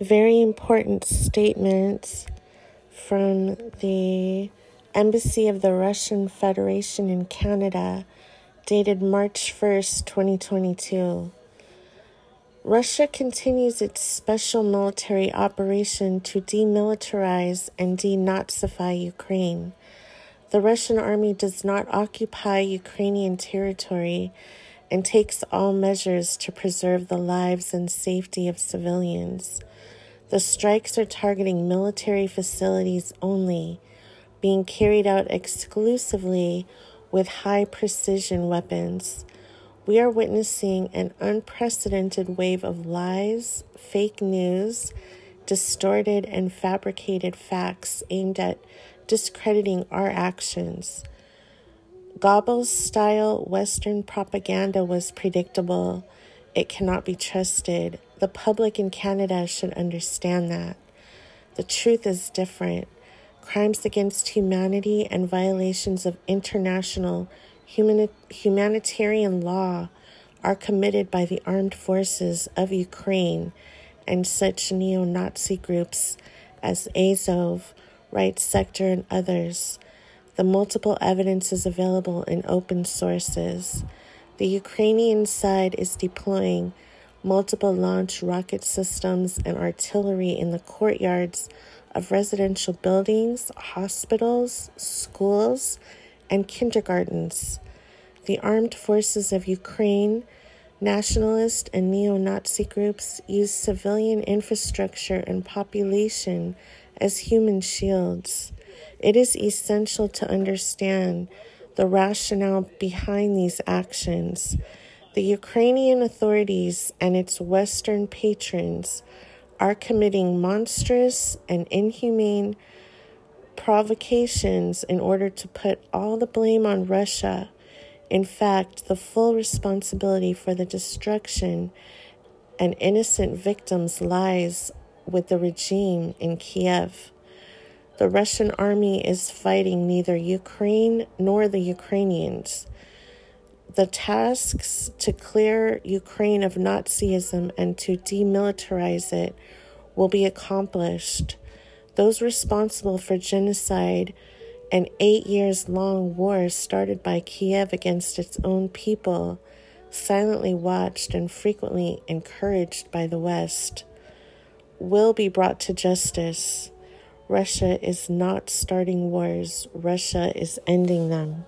very important statements from the Embassy of the Russian Federation in Canada, dated March 1st, 2022. Russia continues its special military operation to demilitarize and denazify Ukraine. The Russian army does not occupy Ukrainian territory and takes all measures to preserve the lives and safety of civilians. The strikes are targeting military facilities only, being carried out exclusively with high precision weapons. We are witnessing an unprecedented wave of lies, fake news, distorted and fabricated facts aimed at discrediting our actions. Goebbels style Western propaganda was predictable. It cannot be trusted. The public in Canada should understand that. The truth is different. Crimes against humanity and violations of international humani- humanitarian law are committed by the armed forces of Ukraine and such neo Nazi groups as Azov, Right Sector, and others. The multiple evidence is available in open sources. The Ukrainian side is deploying multiple launch rocket systems and artillery in the courtyards of residential buildings, hospitals, schools, and kindergartens. The armed forces of Ukraine, nationalist and neo Nazi groups use civilian infrastructure and population as human shields. It is essential to understand the rationale behind these actions. The Ukrainian authorities and its Western patrons are committing monstrous and inhumane provocations in order to put all the blame on Russia. In fact, the full responsibility for the destruction and innocent victims lies with the regime in Kiev. The Russian army is fighting neither Ukraine nor the Ukrainians. The tasks to clear Ukraine of Nazism and to demilitarize it will be accomplished. Those responsible for genocide and eight years long war started by Kiev against its own people, silently watched and frequently encouraged by the West, will be brought to justice. Russia is not starting wars, Russia is ending them.